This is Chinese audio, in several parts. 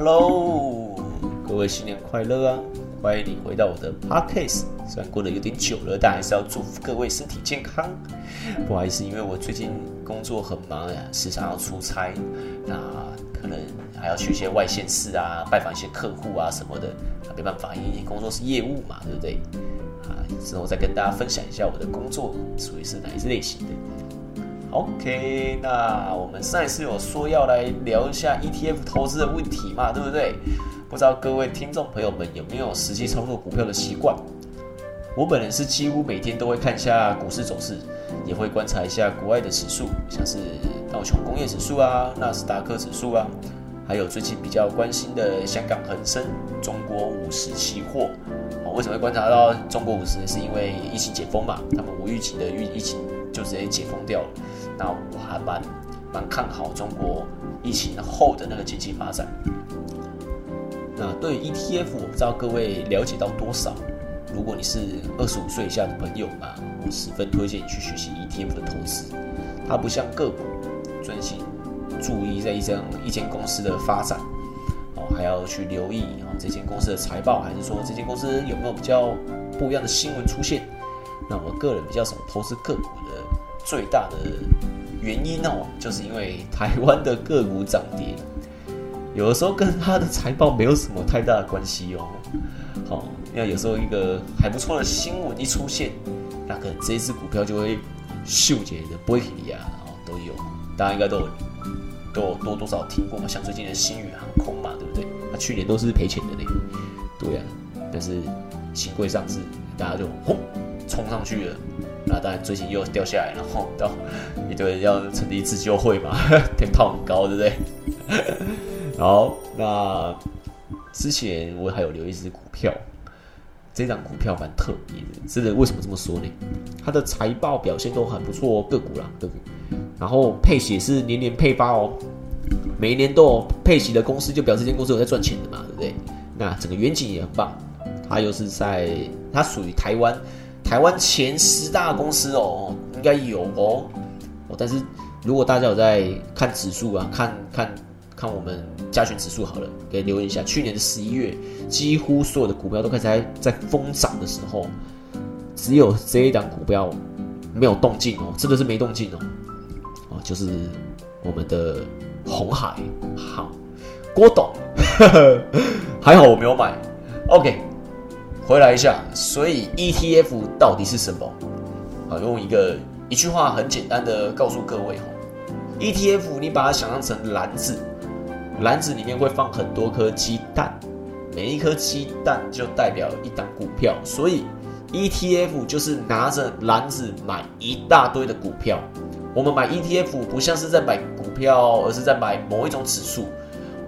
Hello，各位新年快乐啊！欢迎你回到我的 Podcast。虽然过得有点久了，但还是要祝福各位身体健康。不好意思，因为我最近工作很忙呀，时常要出差，那可能还要去一些外县市啊，拜访一些客户啊什么的。没办法，因为工作是业务嘛，对不对？啊，之后再跟大家分享一下我的工作属于是哪一类型的。OK，那我们上一次有说要来聊一下 ETF 投资的问题嘛，对不对？不知道各位听众朋友们有没有实际操作股票的习惯？我本人是几乎每天都会看一下股市走势，也会观察一下国外的指数，像是道琼工业指数啊、纳斯达克指数啊，还有最近比较关心的香港恒生、中国五十期货。为什么会观察到中国五十？是因为疫情解封嘛，他们无预警的预疫情就直接解封掉了。那我还蛮蛮看好中国疫情后的那个经济发展。那对于 ETF，我不知道各位了解到多少。如果你是二十五岁以下的朋友嘛，我十分推荐你去学习 ETF 的投资。它不像个股，专心注意在一间一间公司的发展，哦，还要去留意啊这间公司的财报，还是说这间公司有没有比较不一样的新闻出现？那我个人比较少投资个股最大的原因哦，就是因为台湾的个股涨跌，有的时候跟它的财报没有什么太大的关系哦。好，那有时候一个还不错的新闻一出现，那可能这一只股票就会秀节的 break 啊，哦都有，大家应该都有都有多多少听过嘛，像最近的新宇航空嘛，对不对？它去年都是赔钱的嘞，对呀，但是新贵上市，大家就轰冲上去了，那当然最近又掉下来，然后到一堆要成立自救会嘛，天炮很高，对不对？好，那。之前我还有留一只股票，这张股票蛮特别的，真的为什么这么说呢？它的财报表现都很不错哦，个股啦个股，然后配息是年年配发哦，每一年都有配息的公司就表示这间公司有在赚钱的嘛，对不对？那整个远景也很棒，它又是在它属于台湾台湾前十大公司哦，应该有哦，哦，但是如果大家有在看指数啊，看看。看我们加权指数好了，给留意一下。去年的十一月，几乎所有的股票都开始在在疯涨的时候，只有这一档股票没有动静哦，真的是没动静哦。哦，就是我们的红海，好，郭董，还好我没有买。OK，回来一下，所以 ETF 到底是什么？啊，用一个一句话很简单的告诉各位哦，ETF 你把它想象成篮子。篮子里面会放很多颗鸡蛋，每一颗鸡蛋就代表一档股票，所以 ETF 就是拿着篮子买一大堆的股票。我们买 ETF 不像是在买股票，而是在买某一种指数。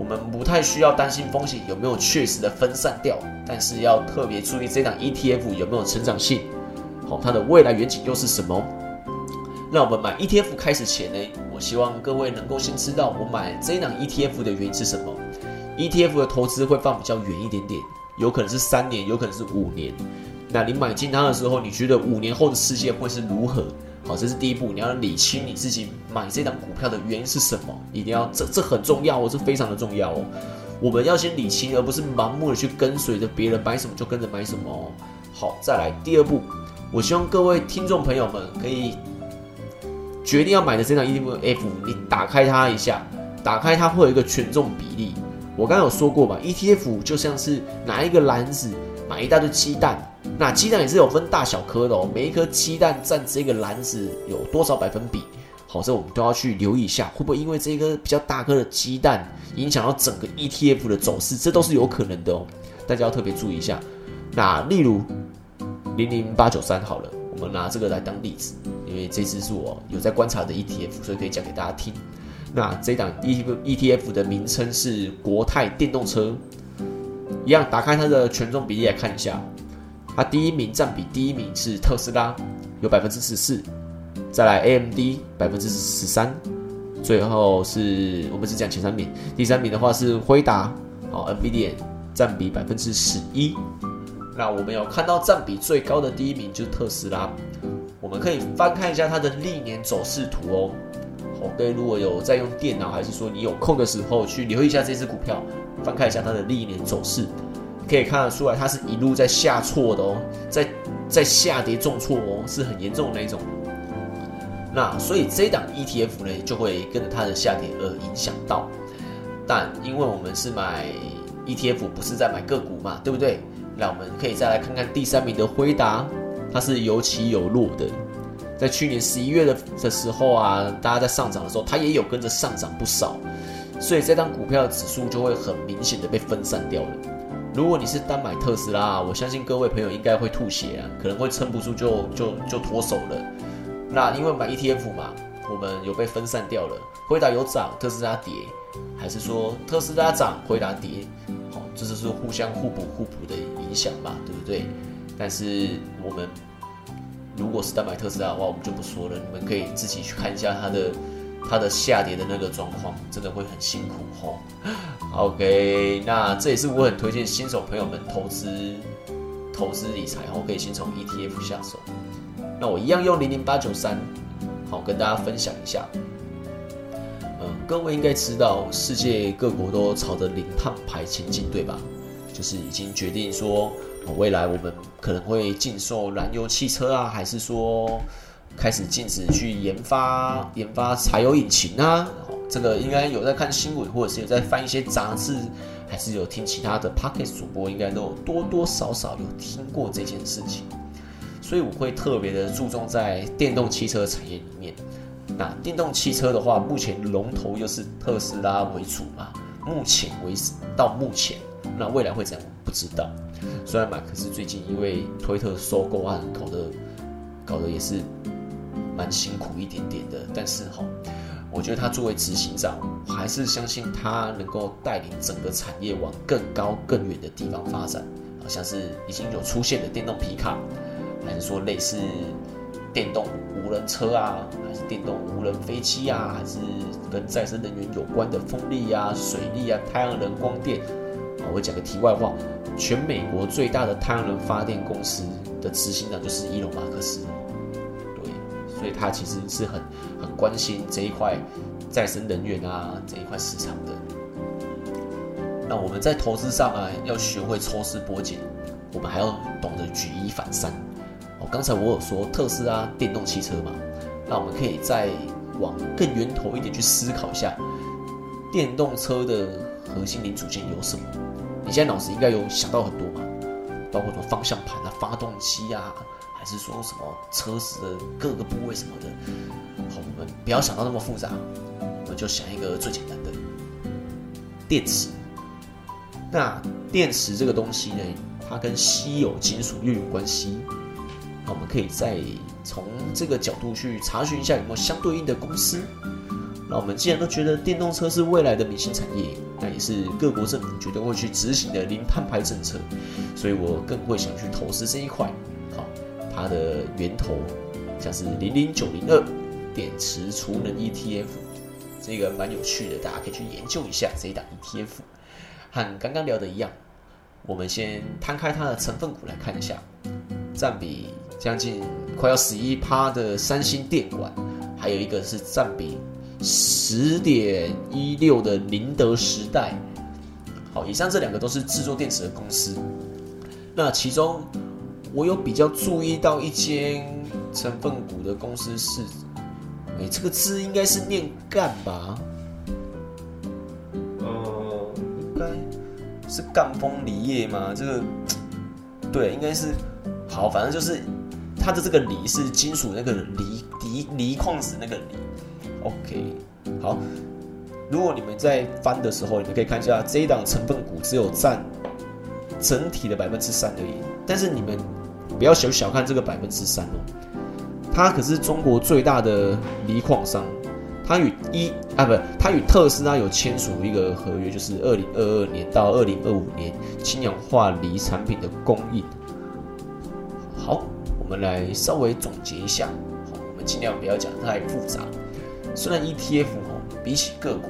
我们不太需要担心风险有没有确实的分散掉，但是要特别注意这档 ETF 有没有成长性，好，它的未来远景又是什么？那我们买 ETF 开始前呢，我希望各位能够先知道我买这档 ETF 的原因是什么。ETF 的投资会放比较远一点点，有可能是三年，有可能是五年。那你买进它的时候，你觉得五年后的世界会是如何？好，这是第一步，你要理清你自己买这档股票的原因是什么，一定要这这很重要哦，这非常的重要哦。我们要先理清，而不是盲目的去跟随着别人买什么就跟着买什么哦。好，再来第二步，我希望各位听众朋友们可以。决定要买的这张 ETF，你打开它一下，打开它会有一个权重比例。我刚刚有说过吧，ETF 就像是拿一个篮子买一大堆鸡蛋，那鸡蛋也是有分大小颗的哦，每一颗鸡蛋占这个篮子有多少百分比？好，这我们都要去留意一下，会不会因为这一颗比较大颗的鸡蛋影响到整个 ETF 的走势？这都是有可能的哦，大家要特别注意一下。那例如零零八九三好了。我们拿这个来当例子，因为这支是我有在观察的 ETF，所以可以讲给大家听。那这档 ETF 的名称是国泰电动车，一样打开它的权重比例来看一下，它第一名占比第一名是特斯拉，有百分之十四，再来 AMD 百分之十三，最后是我们只讲前三名，第三名的话是辉达，哦，NVIDIA 占比百分之十一。那我们有看到占比最高的第一名就是特斯拉，我们可以翻看一下它的历年走势图哦。OK，如果有在用电脑，还是说你有空的时候去留意一下这只股票，翻看一下它的历年走势，可以看得出来，它是一路在下挫的哦，在在下跌重挫哦，是很严重的那一种。那所以这档 ETF 呢，就会跟着它的下跌而影响到。但因为我们是买 ETF，不是在买个股嘛，对不对？那我们可以再来看看第三名的辉达，它是有起有落的。在去年十一月的的时候啊，大家在上涨的时候，它也有跟着上涨不少，所以这张股票的指数就会很明显的被分散掉了。如果你是单买特斯拉，我相信各位朋友应该会吐血啊，可能会撑不住就就就脱手了。那因为买 ETF 嘛，我们有被分散掉了。辉达有涨，特斯拉跌，还是说特斯拉涨，辉达跌？好，这就是互相互补互补的影响嘛，对不对？但是我们如果是单买特斯拉的话，我们就不说了，你们可以自己去看一下它的它的下跌的那个状况，真的会很辛苦哦。OK，那这也是我很推荐新手朋友们投资投资理财后，可以先从 ETF 下手。那我一样用零零八九三，好跟大家分享一下。嗯，各位应该知道，世界各国都朝着零碳排前进，对吧？就是已经决定说，未来我们可能会禁售燃油汽车啊，还是说开始禁止去研发研发柴油引擎啊？这个应该有在看新闻，或者是有在翻一些杂志，还是有听其他的 p o c k e t 主播，应该都多多少少有听过这件事情。所以我会特别的注重在电动汽车产业里面。那电动汽车的话，目前龙头又是特斯拉为主嘛？目前为到目前，那未来会怎样？不知道。虽然马克思最近因为推特收购案搞得搞得也是蛮辛苦一点点的，但是哈，我觉得他作为执行长，还是相信他能够带领整个产业往更高更远的地方发展。好像是已经有出现的电动皮卡。还是说类似电动无人车啊，还是电动无人飞机啊，还是跟再生能源有关的风力啊、水力啊、太阳能光电啊？我讲个题外话，全美国最大的太阳能发电公司的执行长就是伊隆马克思，对，所以他其实是很很关心这一块再生能源啊这一块市场的。那我们在投资上啊，要学会抽丝剥茧，我们还要懂得举一反三。哦，刚才我有说特斯拉电动汽车嘛，那我们可以再往更源头一点去思考一下，电动车的核心零组件有什么？你现在脑子应该有想到很多嘛，包括什么方向盘啊、发动机啊，还是说什么车子的各个部位什么的。好，我们不要想到那么复杂，我们就想一个最简单的电池。那电池这个东西呢，它跟稀有金属又有关系。那我们可以再从这个角度去查询一下有没有相对应的公司。那我们既然都觉得电动车是未来的明星产业，那也是各国政府绝对会去执行的零碳排政策，所以我更会想去投资这一块。它的源头像是零零九零二电池储能 ETF，这个蛮有趣的，大家可以去研究一下这一档 ETF。和刚刚聊的一样，我们先摊开它的成分股来看一下，占比。将近快要十一趴的三星电管，还有一个是占比十点一六的宁德时代。好，以上这两个都是制作电池的公司。那其中我有比较注意到一间成分股的公司是，哎，这个字应该是念干吧？呃，应该是赣锋锂业吗？这个 对，应该是好，反正就是。它的这个锂是金属那个锂锂锂矿石那个锂，OK，好。如果你们在翻的时候，你们可以看一下这一档成分股只有占整体的百分之三而已。但是你们不要小小看这个百分之三哦，它可是中国最大的锂矿商。它与一啊不，它与特斯拉有签署一个合约，就是二零二二年到二零二五年氢氧化锂产品的供应。好。我们来稍微总结一下，好，我们尽量不要讲太复杂。虽然 ETF 哦，比起个股，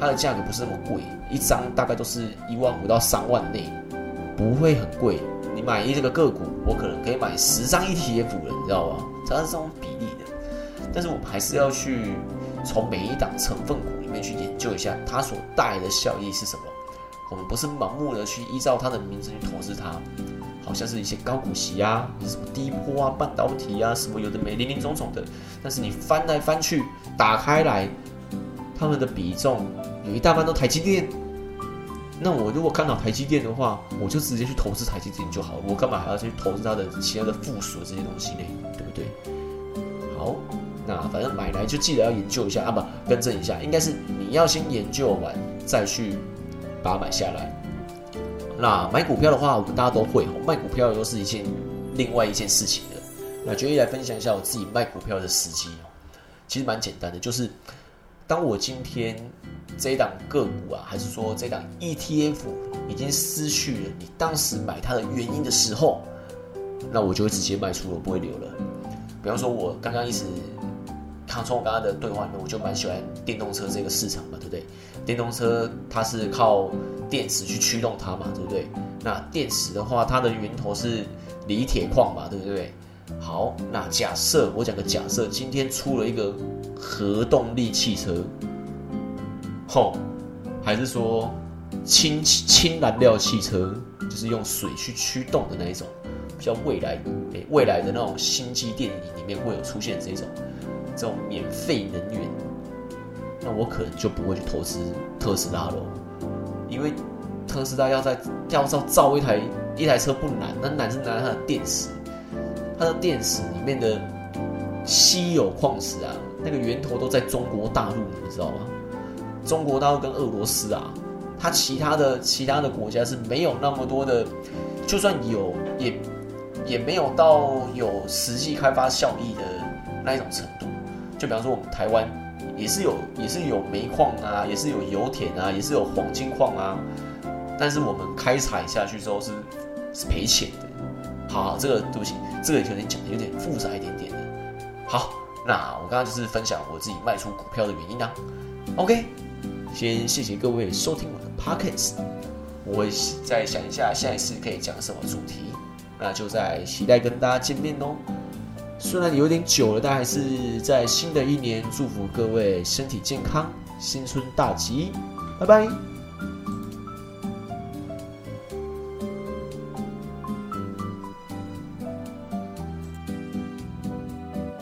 它的价格不是那么贵，一张大概都是一万五到三万内，不会很贵。你买一这个个股，我可能可以买十张 ETF 了，你知道吧？它是这种比例的。但是我们还是要去从每一档成分股里面去研究一下它所带来的效益是什么。我们不是盲目的去依照它的名字去投资它，好像是一些高股息啊，什么低波啊、半导体啊，什么有的没零零总总的。但是你翻来翻去，打开来，他们的比重有一大半都台积电。那我如果看好台积电的话，我就直接去投资台积电就好了。我干嘛还要去投资它的其他的附属这些东西呢？对不对？好，那反正买来就记得要研究一下啊，不，更正一下，应该是你要先研究完再去把它买下来。那买股票的话，我们大家都会哦，卖股票又是一件另外一件事情的。那决意来分享一下我自己卖股票的时机哦，其实蛮简单的，就是当我今天。这档个股啊，还是说这档 ETF 已经失去了你当时买它的原因的时候，那我就会直接卖出，我不会留了。比方说，我刚刚一直看从我刚刚的对话里面，我就蛮喜欢电动车这个市场嘛，对不对？电动车它是靠电池去驱动它嘛，对不对？那电池的话，它的源头是锂铁矿嘛，对不对？好，那假设我讲个假设，今天出了一个核动力汽车。后，还是说氢氢燃料汽车，就是用水去驱动的那一种，比较未来诶未来的那种星际电影里面会有出现这种这种免费能源，那我可能就不会去投资特斯拉喽，因为特斯拉要在要造造一台一台车不难，那难是难它的电池，它的电池里面的稀有矿石啊，那个源头都在中国大陆，你知道吗？中国大陆跟俄罗斯啊，它其他的其他的国家是没有那么多的，就算有也也没有到有实际开发效益的那一种程度。就比方说我们台湾也是有也是有煤矿啊，也是有油田啊，也是有黄金矿啊，但是我们开采下去之后是是赔钱的。好，这个对不起，这个有点讲的有点复杂一点点的。好，那我刚刚就是分享我自己卖出股票的原因啊。OK。先谢谢各位收听我的 Pockets 我会再想一下下一次可以讲什么主题，那就在期待跟大家见面哦。虽然有点久了，但还是在新的一年祝福各位身体健康，新春大吉，拜拜。